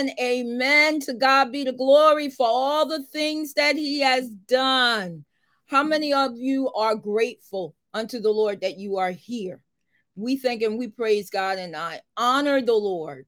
Amen. Amen. To God be the glory for all the things that He has done. How many of you are grateful unto the Lord that you are here? We thank and we praise God, and I honor the Lord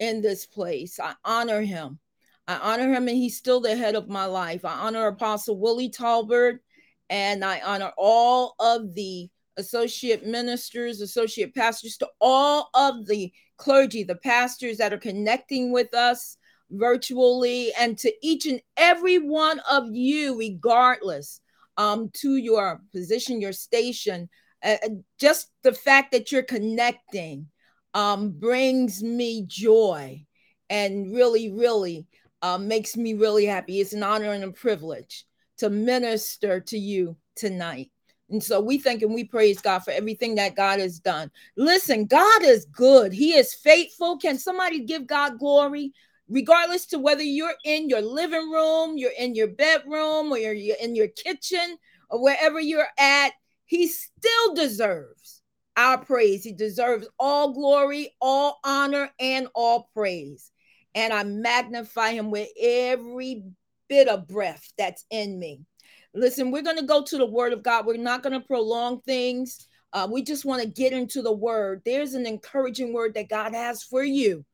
in this place. I honor Him. I honor Him, and He's still the head of my life. I honor Apostle Willie Talbert, and I honor all of the associate ministers, associate pastors, to all of the clergy, the pastors that are connecting with us virtually, and to each and every one of you, regardless um, to your position, your station. Uh, uh, just the fact that you're connecting um, brings me joy and really, really uh, makes me really happy. It's an honor and a privilege to minister to you tonight. And so we thank and we praise God for everything that God has done. Listen, God is good. He is faithful. Can somebody give God glory? Regardless to whether you're in your living room, you're in your bedroom, or you're in your kitchen, or wherever you're at, he still deserves our praise. He deserves all glory, all honor, and all praise. And I magnify him with every bit of breath that's in me. Listen, we're going to go to the word of God. We're not going to prolong things. Uh, we just want to get into the word. There's an encouraging word that God has for you.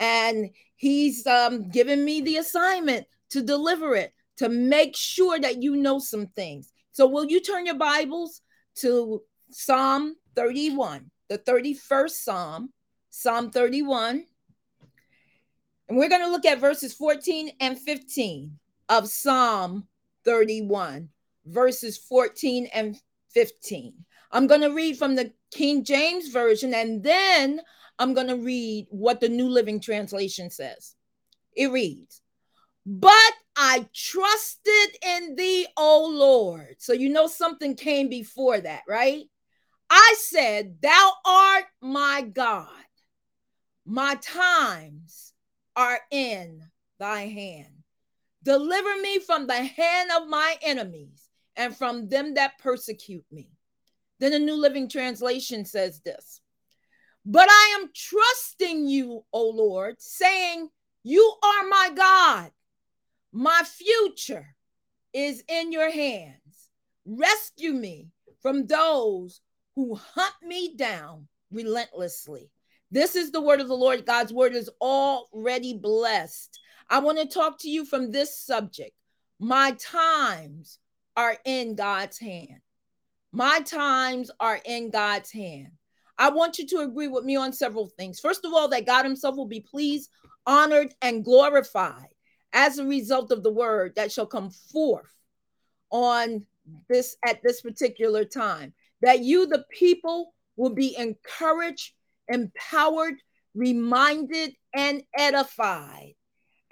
And He's um, given me the assignment to deliver it, to make sure that you know some things. So, will you turn your Bibles to Psalm 31, the 31st Psalm, Psalm 31? And we're going to look at verses 14 and 15 of Psalm 31, verses 14 and 15. I'm going to read from the King James Version and then I'm going to read what the New Living Translation says. It reads, But I trusted in thee, O Lord. So you know something came before that, right? I said, Thou art my God. My times are in thy hand. Deliver me from the hand of my enemies and from them that persecute me. Then the New Living Translation says this But I am trusting you, O Lord, saying, You are my God. My future is in your hands. Rescue me from those who hunt me down relentlessly. This is the word of the Lord. God's word is already blessed. I want to talk to you from this subject. My times are in God's hand. My times are in God's hand. I want you to agree with me on several things. First of all, that God Himself will be pleased, honored, and glorified as a result of the word that shall come forth on this at this particular time. That you, the people, will be encouraged, empowered, reminded, and edified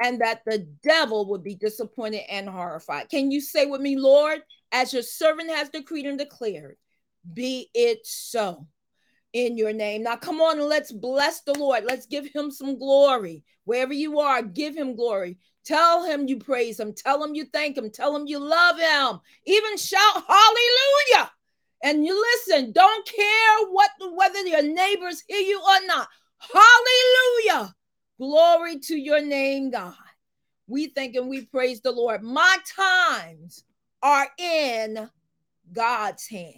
and that the devil would be disappointed and horrified. Can you say with me, Lord, as your servant has decreed and declared, be it so in your name. Now, come on and let's bless the Lord. Let's give him some glory. Wherever you are, give him glory. Tell him you praise him. Tell him you thank him. Tell him you love him. Even shout hallelujah. And you listen, don't care what whether your neighbors hear you or not. Hallelujah. Glory to your name, God. We thank and we praise the Lord. My times are in God's hand.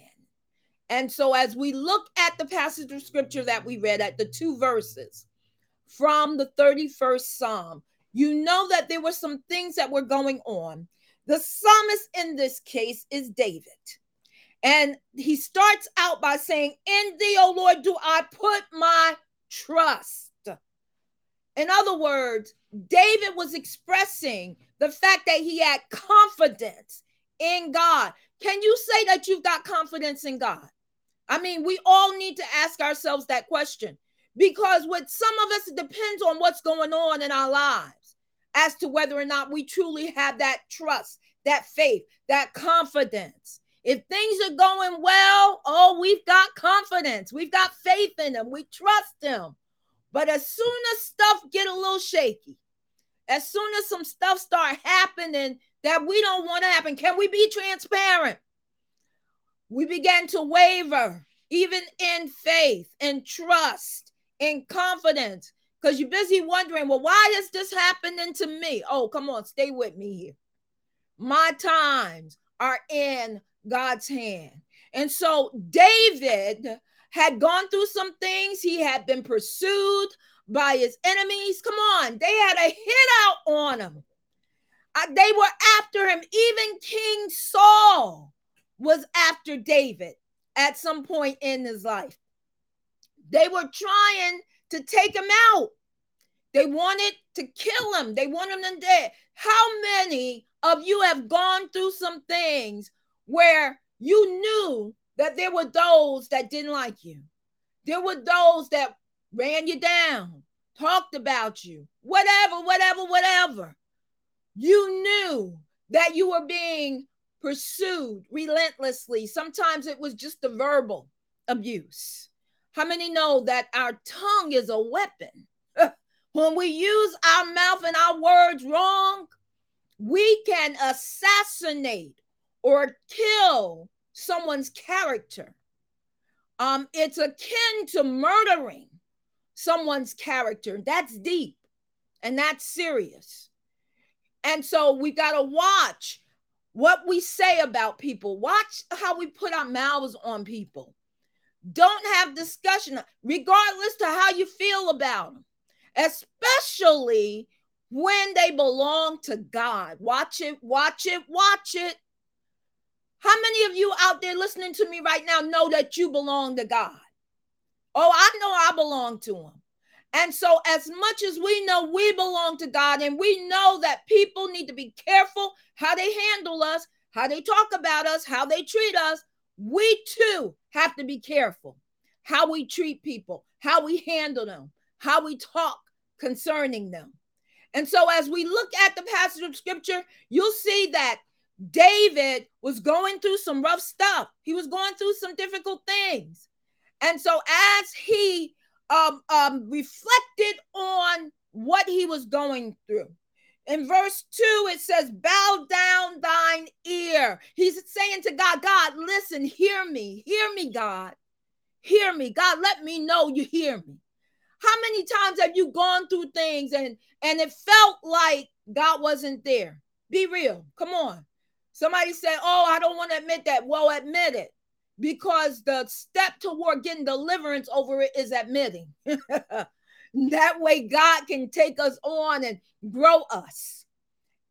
And so, as we look at the passage of scripture that we read at the two verses from the 31st Psalm, you know that there were some things that were going on. The psalmist in this case is David. And he starts out by saying, In thee, O Lord, do I put my trust. In other words, David was expressing the fact that he had confidence in God. Can you say that you've got confidence in God? I mean, we all need to ask ourselves that question because with some of us, it depends on what's going on in our lives as to whether or not we truly have that trust, that faith, that confidence. If things are going well, oh, we've got confidence. We've got faith in Him. We trust Him. But as soon as stuff get a little shaky, as soon as some stuff start happening that we don't want to happen, can we be transparent? We began to waver, even in faith, in trust, in confidence. because you're busy wondering, well, why is this happening to me? Oh, come on, stay with me here. My times are in God's hand. And so David had gone through some things. He had been pursued by his enemies. Come on, they had a hit out on him. They were after him. Even King Saul was after David at some point in his life. They were trying to take him out. They wanted to kill him. They wanted him dead. How many of you have gone through some things where you knew that there were those that didn't like you? There were those that ran you down, talked about you, whatever, whatever, whatever. You knew that you were being pursued relentlessly. Sometimes it was just the verbal abuse. How many know that our tongue is a weapon? when we use our mouth and our words wrong, we can assassinate or kill someone's character. Um, it's akin to murdering someone's character. That's deep and that's serious. And so we got to watch what we say about people. Watch how we put our mouths on people. Don't have discussion, regardless to how you feel about them, especially when they belong to God. Watch it, watch it, watch it. How many of you out there listening to me right now know that you belong to God? Oh, I know I belong to Him. And so, as much as we know we belong to God and we know that people need to be careful how they handle us, how they talk about us, how they treat us, we too have to be careful how we treat people, how we handle them, how we talk concerning them. And so, as we look at the passage of scripture, you'll see that David was going through some rough stuff. He was going through some difficult things. And so, as he um, um, reflected on what he was going through. In verse 2, it says, Bow down thine ear. He's saying to God, God, listen, hear me, hear me, God. Hear me. God, let me know you hear me. How many times have you gone through things and and it felt like God wasn't there? Be real. Come on. Somebody said, "Oh, I don't want to admit that." Well, admit it because the step toward getting deliverance over it is admitting. that way, God can take us on and grow us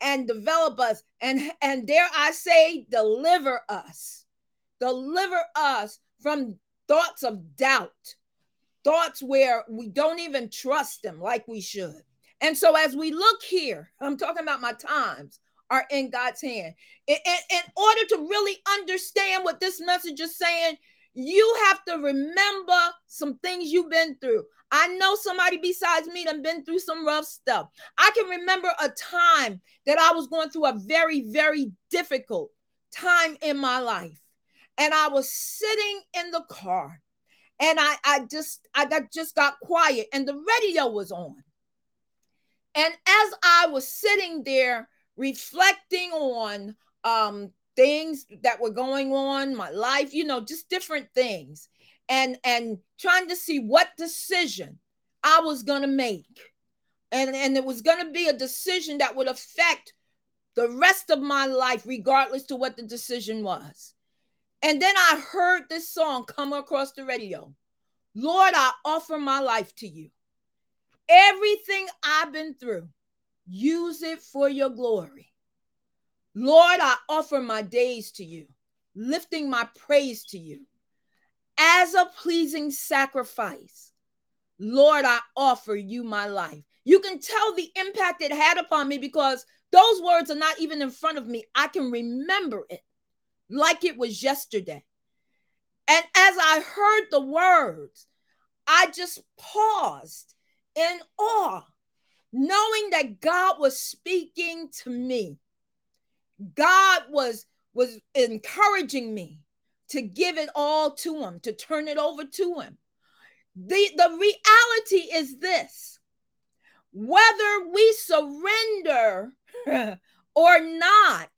and develop us and and dare I say deliver us. Deliver us from thoughts of doubt. Thoughts where we don't even trust them like we should. And so as we look here, I'm talking about my times are in God's hand. In, in, in order to really understand what this message is saying, you have to remember some things you've been through. I know somebody besides me that been through some rough stuff. I can remember a time that I was going through a very, very difficult time in my life. And I was sitting in the car and I, I just I got just got quiet and the radio was on. And as I was sitting there reflecting on um, things that were going on, my life, you know, just different things, and and trying to see what decision I was gonna make, and and it was gonna be a decision that would affect the rest of my life, regardless to what the decision was. And then I heard this song come across the radio. Lord, I offer my life to you. Everything I've been through, Use it for your glory. Lord, I offer my days to you, lifting my praise to you as a pleasing sacrifice. Lord, I offer you my life. You can tell the impact it had upon me because those words are not even in front of me. I can remember it like it was yesterday. And as I heard the words, I just paused in awe knowing that God was speaking to me. God was was encouraging me to give it all to him, to turn it over to him. The the reality is this. Whether we surrender or not,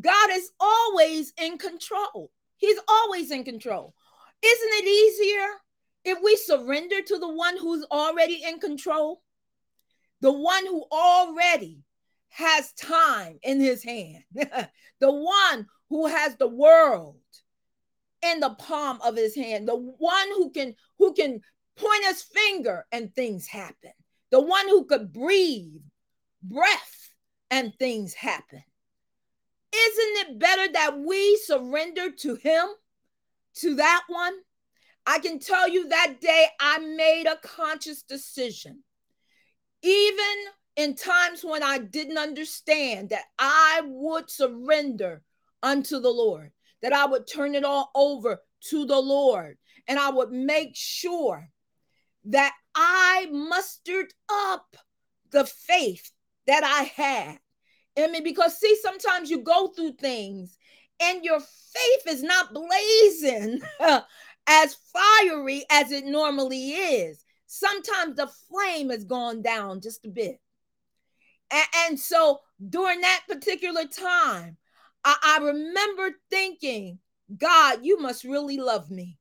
God is always in control. He's always in control. Isn't it easier if we surrender to the one who's already in control? The one who already has time in his hand, the one who has the world in the palm of his hand, the one who can who can point his finger and things happen, the one who could breathe breath and things happen. Isn't it better that we surrender to him, to that one? I can tell you that day I made a conscious decision. Even in times when I didn't understand that I would surrender unto the Lord, that I would turn it all over to the Lord, and I would make sure that I mustered up the faith that I had. I mean, because see, sometimes you go through things and your faith is not blazing as fiery as it normally is. Sometimes the flame has gone down just a bit. And, and so during that particular time, I, I remember thinking, God, you must really love me.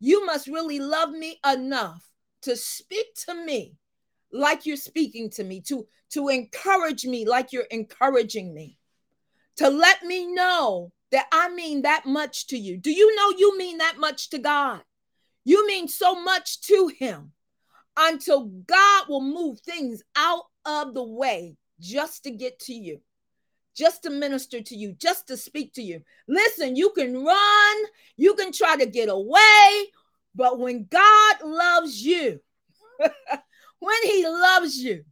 You must really love me enough to speak to me like you're speaking to me, to, to encourage me like you're encouraging me, to let me know that I mean that much to you. Do you know you mean that much to God? You mean so much to Him until God will move things out of the way just to get to you, just to minister to you, just to speak to you. Listen, you can run, you can try to get away, but when God loves you, when He loves you,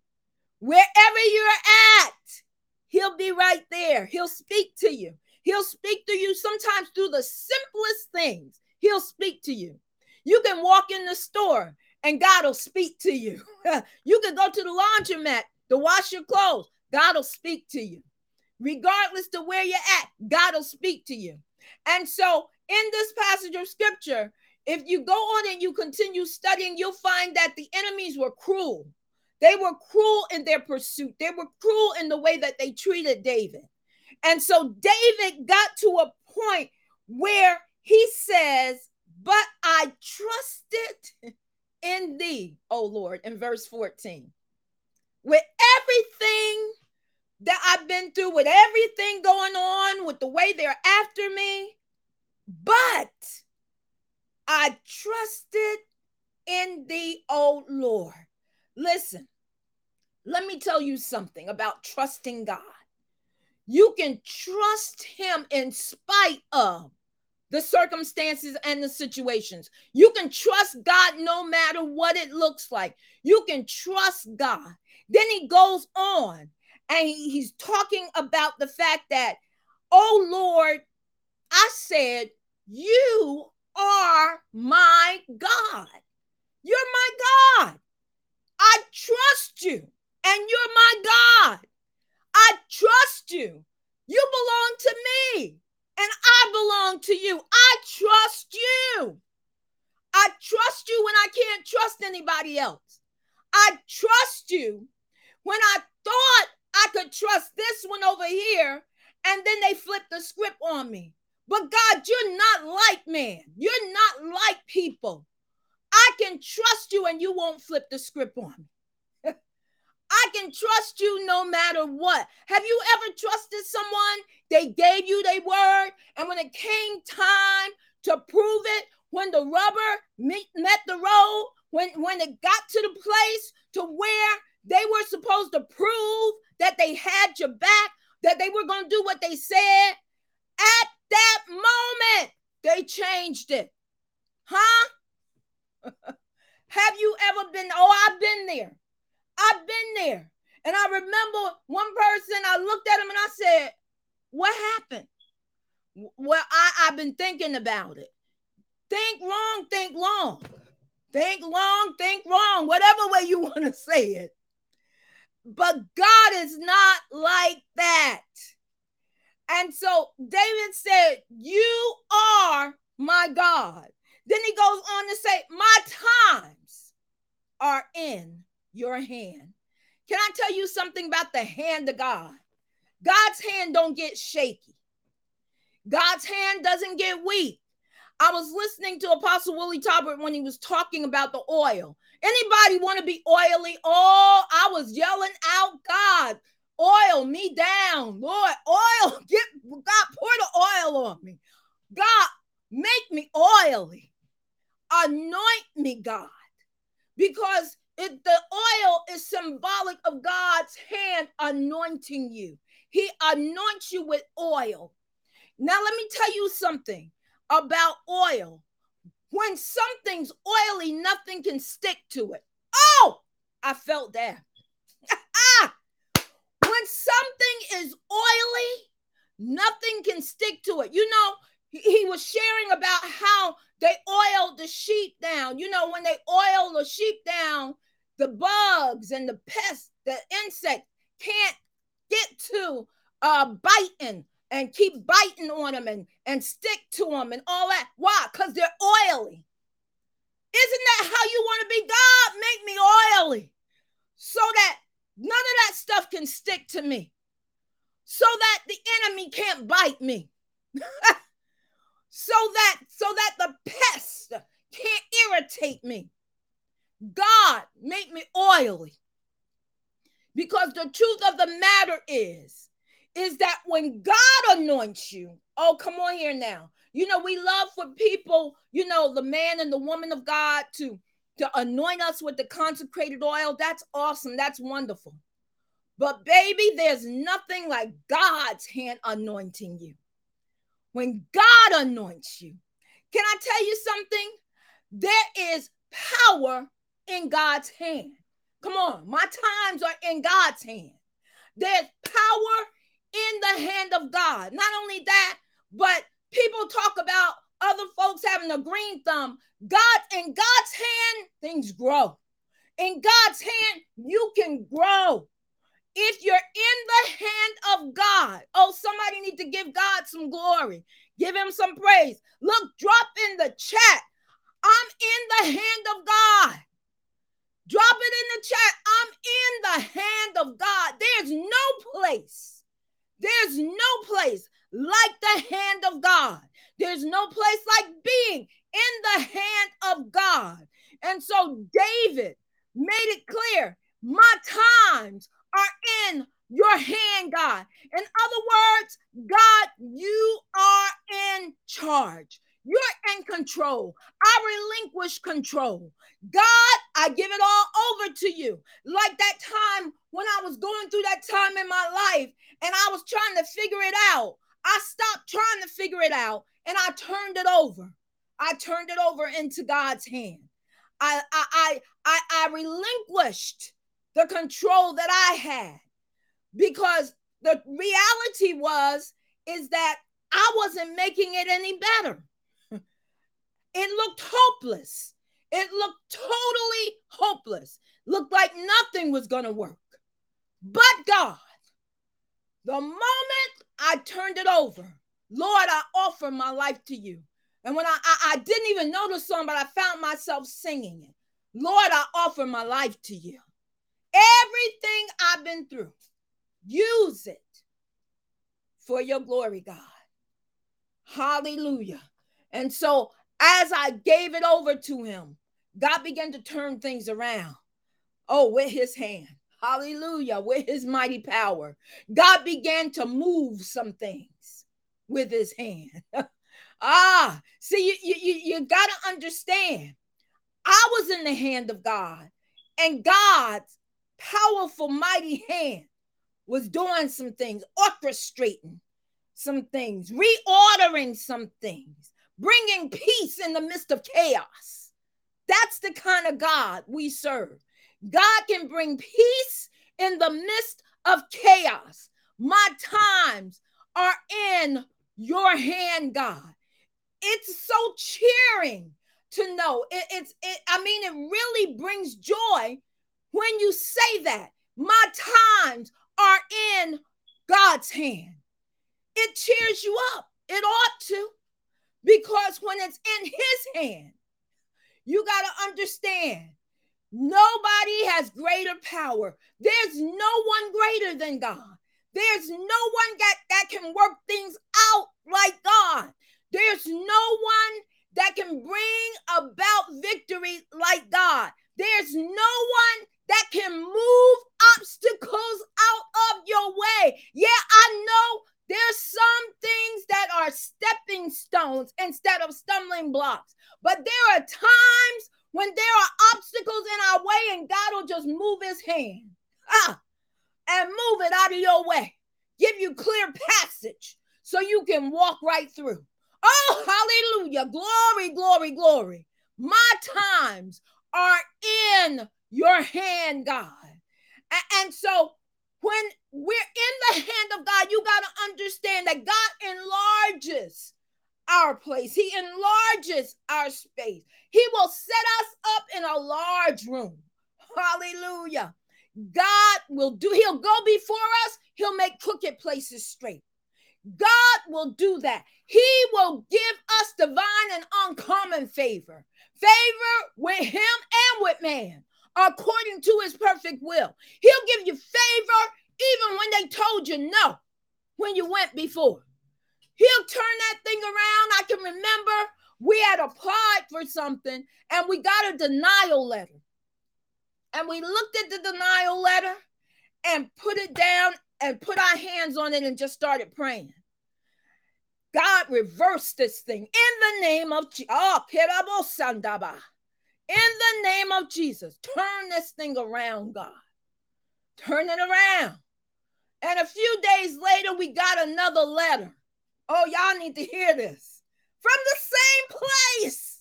wherever you're at, He'll be right there. He'll speak to you. He'll speak to you sometimes through the simplest things. He'll speak to you. You can walk in the store and God will speak to you. you can go to the laundromat to wash your clothes. God will speak to you. Regardless to where you're at, God will speak to you. And so in this passage of scripture, if you go on and you continue studying, you'll find that the enemies were cruel. They were cruel in their pursuit. They were cruel in the way that they treated David. And so David got to a point where he says, But I trusted in thee, O Lord, in verse 14 with everything that I've been through, with everything going on, with the way they're after me, but I trusted in thee, O Lord. Listen, let me tell you something about trusting God. You can trust Him in spite of the circumstances and the situations. You can trust God no matter what it looks like. You can trust God. Then he goes on and he, he's talking about the fact that, oh Lord, I said, you are my God. You're my God. I trust you and you're my God. I trust you. You belong to me and I belong to you. I trust you. I trust you when I can't trust anybody else. I trust you when I thought I could trust this one over here, and then they flipped the script on me. But God, you're not like man. You're not like people. I can trust you and you won't flip the script on me. I can trust you no matter what. Have you ever trusted someone? They gave you their word, and when it came time to prove it, when the rubber met the road, when, when it got to the place to where they were supposed to prove that they had your back, that they were going to do what they said. At that moment, they changed it. Huh? Have you ever been? Oh, I've been there. I've been there. And I remember one person, I looked at him and I said, What happened? Well, I, I've been thinking about it. Think wrong, think long. Think long, think wrong, whatever way you want to say it. But God is not like that. And so David said, You are my God. Then he goes on to say, My times are in your hand. Can I tell you something about the hand of God? God's hand don't get shaky. God's hand doesn't get weak. I was listening to Apostle Willie Talbert when he was talking about the oil, Anybody want to be oily? Oh, I was yelling out, God, oil me down. Lord, oil, get God, pour the oil on me. God, make me oily. Anoint me, God. Because it, the oil is symbolic of God's hand anointing you. He anoints you with oil. Now, let me tell you something about oil. When something's oily, nothing can stick to it. Oh, I felt that. ah, when something is oily, nothing can stick to it. You know, he was sharing about how they oiled the sheep down. You know, when they oil the sheep down, the bugs and the pests, the insect can't get to uh biting and keep biting on them and, and stick to them and all that. Why? Because they're oily. Isn't that how you want to be? God, make me oily so that none of that stuff can stick to me, so that the enemy can't bite me. so that so that the pest can't irritate me. God, make me oily. Because the truth of the matter is, is that when God anoints you, oh, come on here now. You know, we love for people, you know, the man and the woman of God to, to anoint us with the consecrated oil. That's awesome. That's wonderful. But baby, there's nothing like God's hand anointing you. When God anoints you, can I tell you something? There is power in God's hand. Come on, my times are in God's hand. There's power in the hand of God. Not only that, but people talk about other folks having a green thumb. God, in God's hand, things grow. In God's hand, you can grow. If you're in the hand of God, oh, somebody need to give God some glory. Give him some praise. Look, drop in the chat. I'm in the hand of God. Drop it in the chat. I'm in the hand of God. There's no place, there's no place like the hand of God. There's no place like being in the hand of God. And so David made it clear my times are in your hand, God. In other words, God, you are in charge. You're in control. I relinquish control. God, I give it all over to you. Like that time when I was going through that time in my life and I was trying to figure it out. I stopped trying to figure it out and I turned it over. I turned it over into God's hand. I I I I, I relinquished the control that I had because the reality was is that I wasn't making it any better. It looked hopeless. It looked totally hopeless. Looked like nothing was going to work. But God, the moment I turned it over, Lord, I offer my life to you. And when I, I, I didn't even know the song, but I found myself singing it. Lord, I offer my life to you. Everything I've been through, use it for your glory, God. Hallelujah. And so as I gave it over to him, God began to turn things around. Oh, with his hand. Hallelujah. With his mighty power. God began to move some things with his hand. ah, see, you, you, you got to understand. I was in the hand of God, and God's powerful, mighty hand was doing some things, orchestrating some things, reordering some things bringing peace in the midst of chaos. That's the kind of God we serve. God can bring peace in the midst of chaos. My times are in your hand, God. It's so cheering to know. It, it's, it, I mean, it really brings joy when you say that. My times are in God's hand. It cheers you up. It ought to. Because when it's in his hand, you got to understand nobody has greater power. There's no one greater than God. There's no one that, that can work things out like God. There's no one that can bring about victory like God. There's no one that can move obstacles out of your way. Yeah, I know there's some things that are stepping stones instead of stumbling blocks, but there are times when there are obstacles in our way and God will just move his hand ah, and move it out of your way, give you clear passage so you can walk right through. Oh, hallelujah. Glory, glory, glory. My times are in your hand, God. And so when we're in the hand of God, you got to understand that God enlarges our place, He enlarges our space. He will set us up in a large room. Hallelujah. God will do, He'll go before us, He'll make crooked places straight. God will do that. He will give us divine and uncommon favor, favor with Him and with man, according to His perfect will. He'll give you favor even when they told you no, when you went before. He'll turn that thing around. I can remember we had applied for something and we got a denial letter. And we looked at the denial letter and put it down and put our hands on it and just started praying. God reversed this thing in the name of Jesus. Oh, in the name of Jesus. Turn this thing around, God. Turn it around. And a few days later, we got another letter. Oh, y'all need to hear this. From the same place.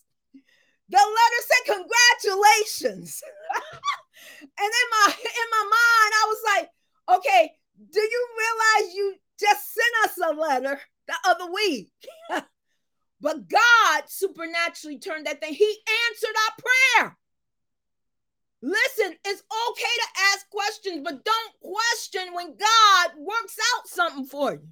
The letter said, Congratulations. and in my in my mind, I was like, okay, do you realize you just sent us a letter the other week? but God supernaturally turned that thing. He answered our prayer. Listen, it's okay to ask questions, but don't question when God works out something for you.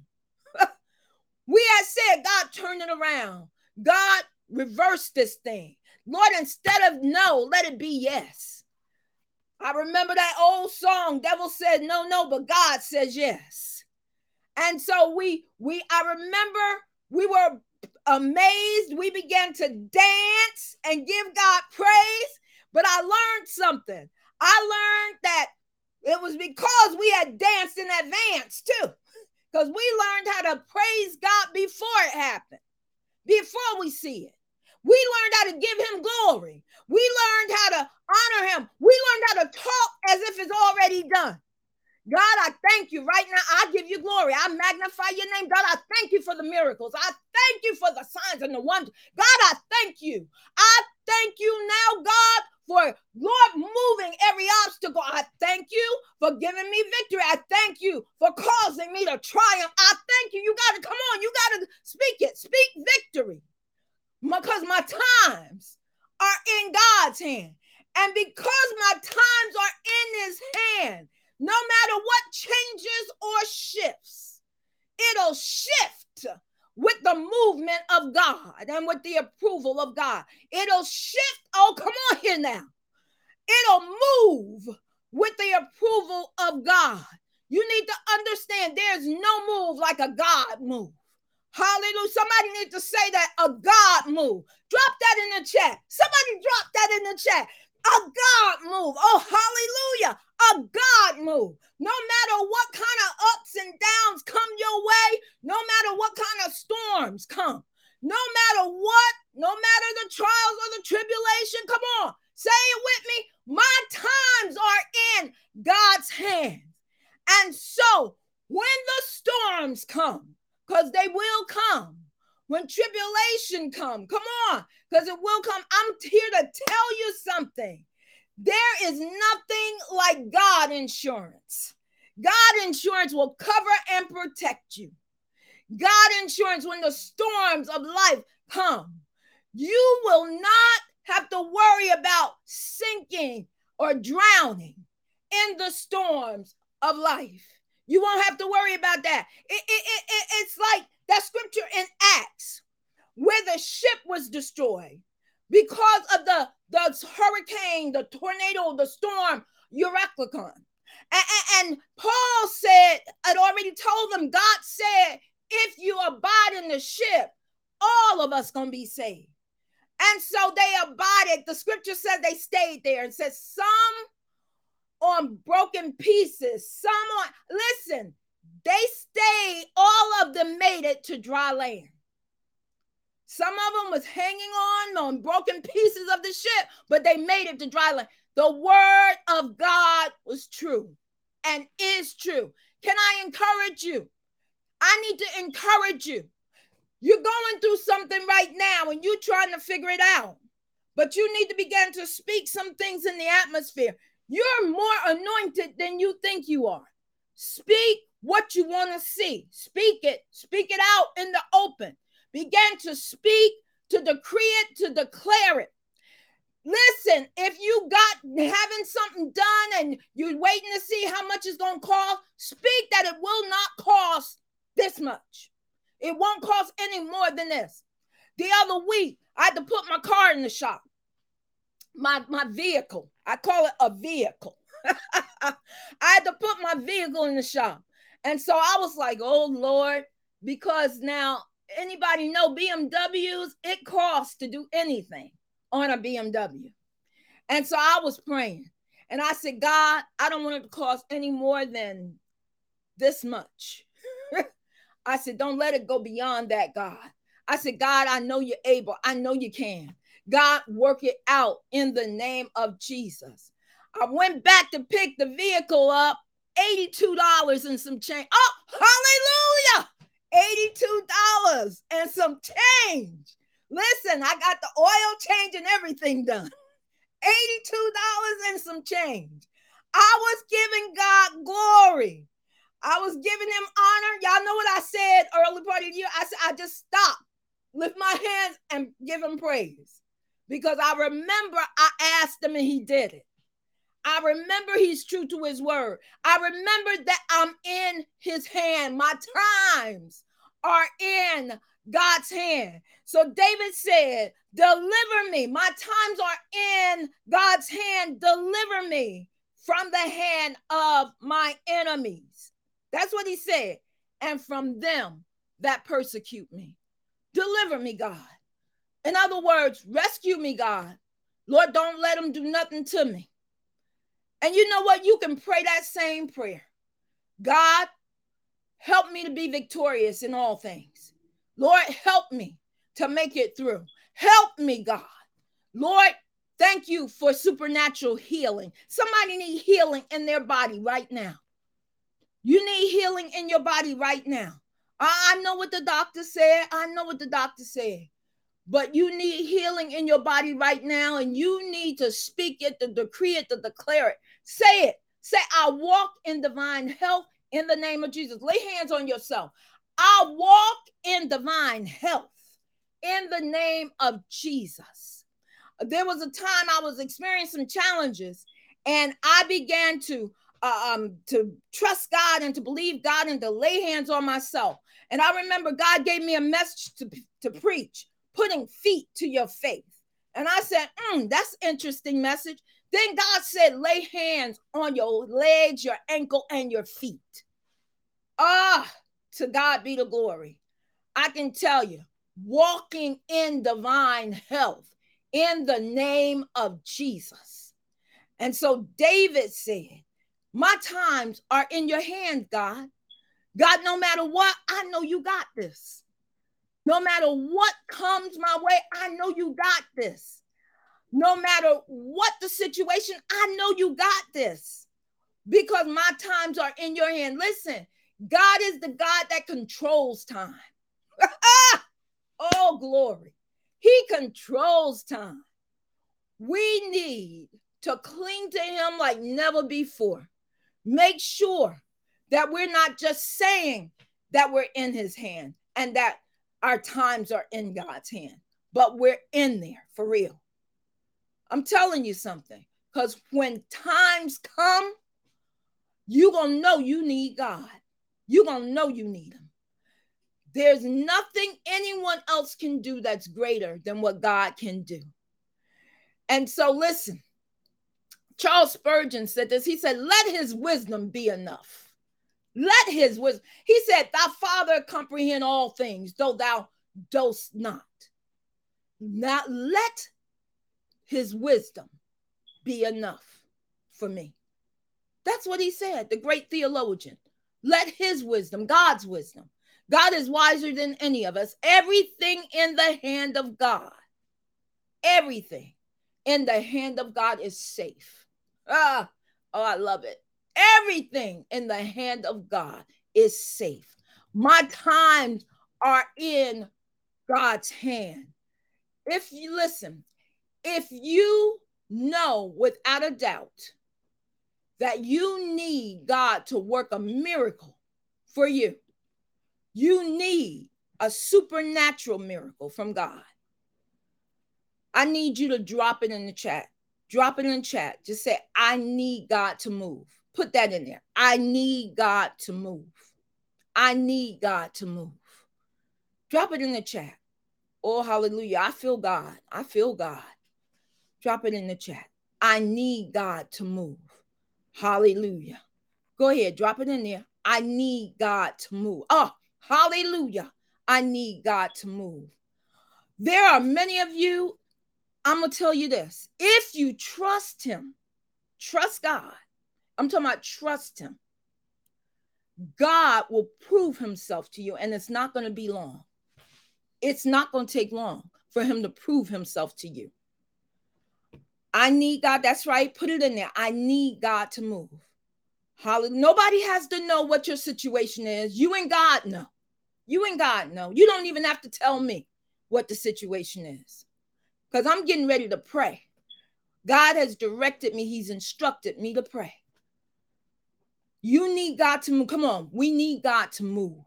We had said, God, turn it around. God, reverse this thing. Lord, instead of no, let it be yes. I remember that old song, devil said no, no, but God says yes. And so we, we, I remember we were amazed. We began to dance and give God praise. But I learned something. I learned that it was because we had danced in advance too, because we learned how to praise God before it happened, before we see it. We learned how to give him glory. We learned how to honor him. We learned how to talk as if it's already done. God, I thank you right now. I give you glory. I magnify your name. God, I thank you for the miracles. I thank you for the signs and the wonders. God, I thank you. I thank you now, God, for Lord moving every obstacle. I thank you for giving me victory. I thank you for causing me to triumph. I thank you. You got to come on. You got to speak it. Speak victory. Because my times are in God's hand. And because my times are in his hand, no matter what changes or shifts, it'll shift with the movement of God and with the approval of God. It'll shift. Oh, come on here now. It'll move with the approval of God. You need to understand there's no move like a God move. Hallelujah. Somebody needs to say that a God move. Drop that in the chat. Somebody drop that in the chat. A God move. Oh, hallelujah. A God move. No matter what kind of ups and downs come your way, no matter what kind of storms come, no matter what, no matter the trials or the tribulation, come on, say it with me. My times are in God's hands. And so when the storms come, because they will come, when tribulation come, come on, because it will come. I'm here to tell you something. There is nothing like God insurance. God insurance will cover and protect you. God insurance, when the storms of life come, you will not have to worry about sinking or drowning in the storms of life. You won't have to worry about that. It, it, it, it's like that scripture in Acts where the ship was destroyed because of the, the hurricane, the tornado, the storm, Euroclydon. And, and, and Paul said, I'd already told them, God said, if you abide in the ship, all of us gonna be saved. And so they abided. The scripture says they stayed there. and says some on broken pieces, some on, listen, they stayed, all of them made it to dry land. Some of them was hanging on on broken pieces of the ship, but they made it to dry land. The word of God was true and is true. Can I encourage you? I need to encourage you. You're going through something right now and you're trying to figure it out, but you need to begin to speak some things in the atmosphere. You're more anointed than you think you are. Speak what you want to see. Speak it. Speak it out in the open. Begin to speak, to decree it, to declare it. Listen, if you got having something done and you're waiting to see how much it's going to cost, speak that it will not cost this much. It won't cost any more than this. The other week, I had to put my car in the shop. My my vehicle. I call it a vehicle. I had to put my vehicle in the shop. And so I was like, "Oh Lord, because now anybody know BMWs, it costs to do anything on a BMW. And so I was praying. And I said, God, I don't want it to cost any more than this much. I said, don't let it go beyond that, God. I said, God, I know you're able. I know you can. God, work it out in the name of Jesus. I went back to pick the vehicle up, $82 and some change. Oh, hallelujah! $82 and some change. Listen, I got the oil change and everything done. $82 and some change. I was giving God glory. I was giving him honor. Y'all know what I said early part of the year. I said, I just stop, lift my hands, and give him praise. Because I remember I asked him and he did it. I remember he's true to his word. I remember that I'm in his hand. My times are in God's hand. So David said, Deliver me. My times are in God's hand. Deliver me from the hand of my enemies. That's what he said. And from them that persecute me. Deliver me, God. In other words, rescue me, God. Lord, don't let them do nothing to me. And you know what? You can pray that same prayer God, help me to be victorious in all things. Lord, help me to make it through. Help me, God. Lord, thank you for supernatural healing. Somebody need healing in their body right now. You need healing in your body right now. I know what the doctor said. I know what the doctor said. But you need healing in your body right now, and you need to speak it, to decree it, to declare it. Say it. Say, I walk in divine health in the name of Jesus. Lay hands on yourself. I walk in divine health in the name of Jesus. There was a time I was experiencing challenges, and I began to uh, um, to trust God and to believe God and to lay hands on myself. And I remember God gave me a message to, to preach, putting feet to your faith. And I said, mm, that's interesting message. Then God said, lay hands on your legs, your ankle, and your feet. Ah, to God be the glory. I can tell you, walking in divine health in the name of Jesus. And so David said, My times are in your hands, God. God, no matter what, I know you got this. No matter what comes my way, I know you got this. No matter what the situation, I know you got this because my times are in your hand. Listen, God is the God that controls time. oh, glory. He controls time. We need to cling to Him like never before. Make sure that we're not just saying that we're in His hand and that our times are in God's hand, but we're in there for real. I'm telling you something because when times come, you're going to know you need God you're going to know you need him. There's nothing anyone else can do that's greater than what God can do. And so, listen, Charles Spurgeon said this. He said, Let his wisdom be enough. Let his wisdom. He said, Thy Father comprehend all things, though thou dost not. Not let his wisdom be enough for me. That's what he said, the great theologian. Let his wisdom, God's wisdom. God is wiser than any of us. Everything in the hand of God, everything in the hand of God is safe. Ah, oh, I love it. Everything in the hand of God is safe. My times are in God's hand. If you listen, if you know without a doubt that you need God to work a miracle for you, you need a supernatural miracle from God. I need you to drop it in the chat. Drop it in the chat. Just say, I need God to move. Put that in there. I need God to move. I need God to move. Drop it in the chat. Oh, hallelujah. I feel God. I feel God. Drop it in the chat. I need God to move. Hallelujah. Go ahead, drop it in there. I need God to move. Oh, hallelujah. I need God to move. There are many of you, I'm going to tell you this. If you trust Him, trust God. I'm talking about trust Him. God will prove Himself to you, and it's not going to be long. It's not going to take long for Him to prove Himself to you. I need God. That's right. Put it in there. I need God to move. Hallelujah. Nobody has to know what your situation is. You and God know. You and God know. You don't even have to tell me what the situation is because I'm getting ready to pray. God has directed me, He's instructed me to pray. You need God to move. Come on. We need God to move,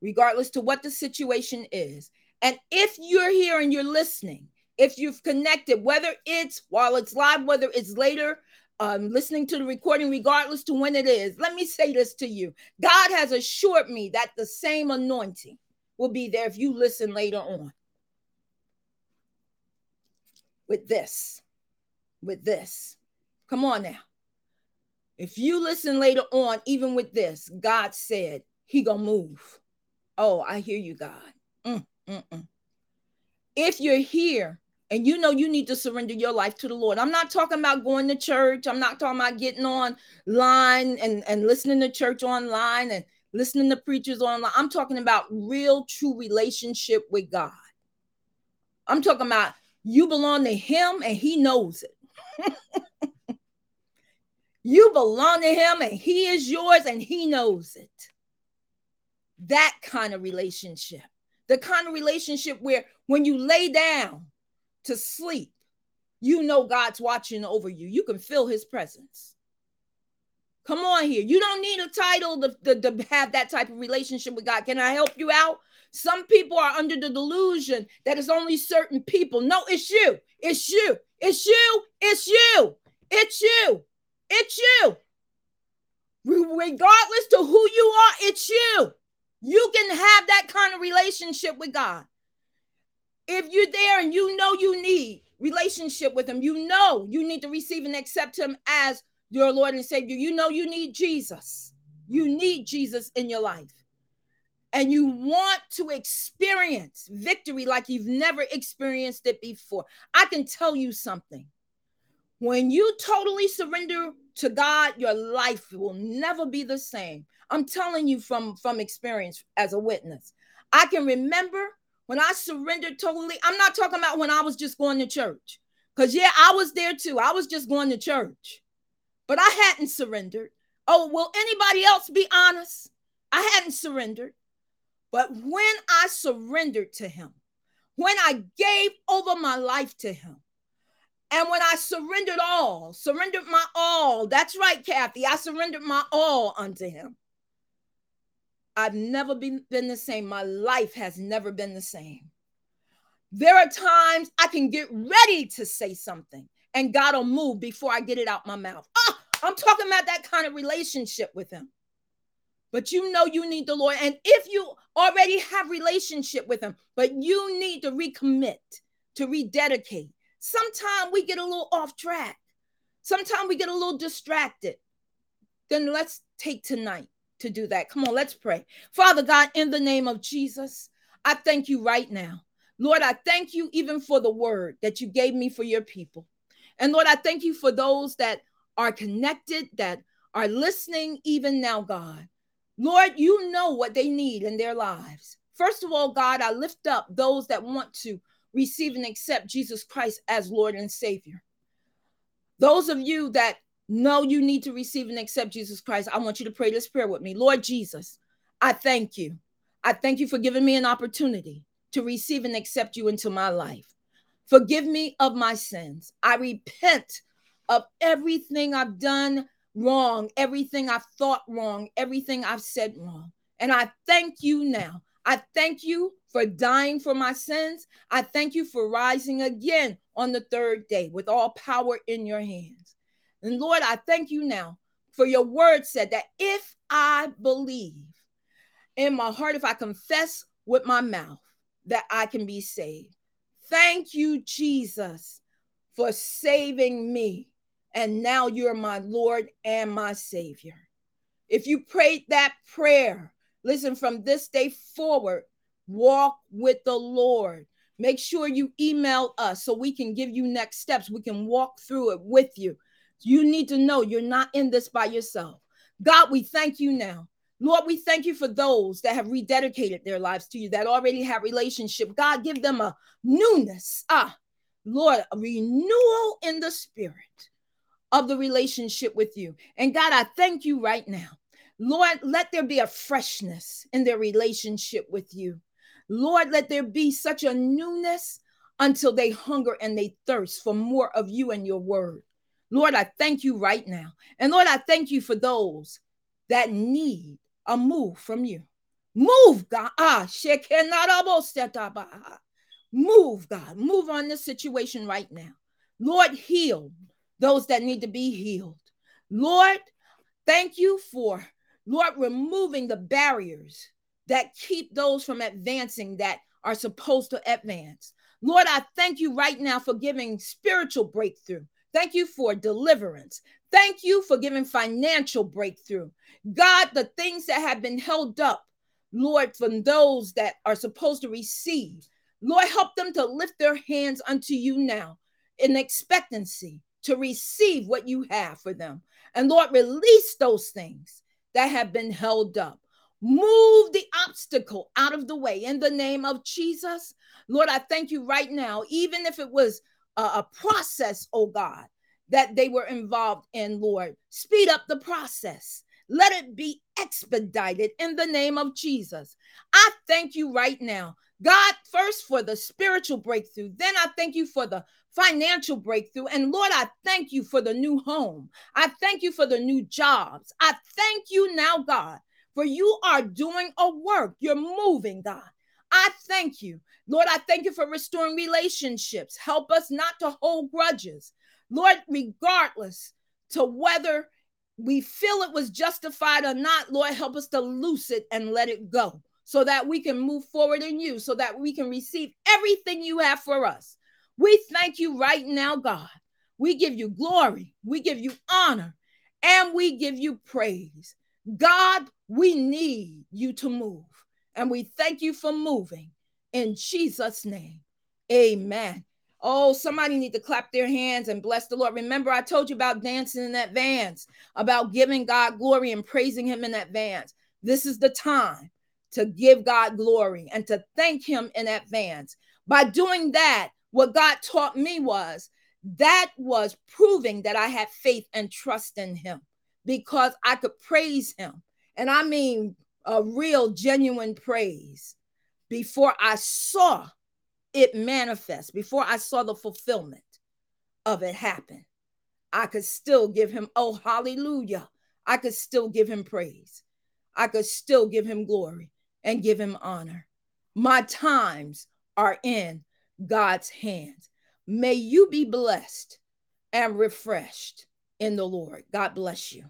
regardless to what the situation is. And if you're here and you're listening, if you've connected, whether it's while it's live, whether it's later, um, listening to the recording, regardless to when it is, let me say this to you God has assured me that the same anointing will be there if you listen later on. With this, with this. Come on now. If you listen later on, even with this, God said he gonna move. Oh, I hear you, God. Mm, mm, mm. If you're here and you know you need to surrender your life to the Lord. I'm not talking about going to church. I'm not talking about getting online and, and listening to church online and listening to preachers online. I'm talking about real, true relationship with God. I'm talking about you belong to Him and He knows it. you belong to Him and He is yours and He knows it. That kind of relationship. The kind of relationship where when you lay down, to sleep, you know God's watching over you. You can feel his presence. Come on here. You don't need a title to, to, to, have that type of relationship with God. Can I help you out? Some people are under the delusion that it's only certain people. No, it's you. It's you. It's you. It's you. It's you. It's you. Regardless to who you are, it's you. You can have that kind of relationship with God if you're there and you know you need relationship with him, you know you need to receive and accept him as your Lord and Savior. You know you need Jesus. You need Jesus in your life. And you want to experience victory like you've never experienced it before. I can tell you something. When you totally surrender to God, your life will never be the same. I'm telling you from, from experience as a witness. I can remember when I surrendered totally, I'm not talking about when I was just going to church. Because, yeah, I was there too. I was just going to church, but I hadn't surrendered. Oh, will anybody else be honest? I hadn't surrendered. But when I surrendered to Him, when I gave over my life to Him, and when I surrendered all, surrendered my all, that's right, Kathy, I surrendered my all unto Him. I've never been, been the same. My life has never been the same. There are times I can get ready to say something and God will move before I get it out my mouth. Oh, I'm talking about that kind of relationship with Him. But you know you need the Lord. And if you already have relationship with Him, but you need to recommit, to rededicate, sometimes we get a little off track. Sometimes we get a little distracted. Then let's take tonight to do that. Come on, let's pray. Father God, in the name of Jesus, I thank you right now. Lord, I thank you even for the word that you gave me for your people. And Lord, I thank you for those that are connected, that are listening even now, God. Lord, you know what they need in their lives. First of all, God, I lift up those that want to receive and accept Jesus Christ as Lord and Savior. Those of you that know you need to receive and accept Jesus Christ, I want you to pray this prayer with me. Lord Jesus, I thank you. I thank you for giving me an opportunity to receive and accept you into my life. Forgive me of my sins. I repent of everything I've done wrong, everything I've thought wrong, everything I've said wrong. And I thank you now. I thank you for dying for my sins. I thank you for rising again on the third day with all power in your hands. And Lord, I thank you now for your word said that if I believe in my heart, if I confess with my mouth, that I can be saved. Thank you, Jesus, for saving me. And now you're my Lord and my Savior. If you prayed that prayer, listen, from this day forward, walk with the Lord. Make sure you email us so we can give you next steps. We can walk through it with you. You need to know you're not in this by yourself. God, we thank you now. Lord, we thank you for those that have rededicated their lives to you, that already have relationship. God, give them a newness. Ah, Lord, a renewal in the spirit of the relationship with you. And God, I thank you right now. Lord, let there be a freshness in their relationship with you. Lord, let there be such a newness until they hunger and they thirst for more of you and your word. Lord, I thank you right now. And Lord, I thank you for those that need a move from you. Move, God. Ah, move, God. Move on this situation right now. Lord, heal those that need to be healed. Lord, thank you for, Lord, removing the barriers that keep those from advancing that are supposed to advance. Lord, I thank you right now for giving spiritual breakthrough. Thank you for deliverance. Thank you for giving financial breakthrough. God, the things that have been held up, Lord, from those that are supposed to receive, Lord, help them to lift their hands unto you now in expectancy to receive what you have for them. And Lord, release those things that have been held up. Move the obstacle out of the way in the name of Jesus. Lord, I thank you right now, even if it was a, process, oh God, that they were involved in, Lord. Speed up the process. Let it be expedited in the name of Jesus. I thank you right now, God, first for the spiritual breakthrough. Then I thank you for the financial breakthrough. And Lord, I thank you for the new home. I thank you for the new jobs. I thank you now, God, for you are doing a work. You're moving, God. I thank you. Lord, I thank you for restoring relationships. Help us not to hold grudges. Lord, regardless to whether we feel it was justified or not, Lord, help us to loose it and let it go so that we can move forward in you, so that we can receive everything you have for us. We thank you right now, God. We give you glory, we give you honor, and we give you praise. God, we need you to move, and we thank you for moving in Jesus' name. Amen. Oh, somebody need to clap their hands and bless the Lord. Remember, I told you about dancing in advance, about giving God glory and praising Him in advance. This is the time to give God glory and to thank Him in advance. By doing that, what God taught me was that was proving that I had faith and trust in Him because I could praise Him. And I mean, a real, genuine praise before I saw it manifest, before I saw the fulfillment of it happen, I could still give him, oh, hallelujah. I could still give him praise. I could still give him glory and give him honor. My times are in God's hands. May you be blessed and refreshed in the Lord. God bless you.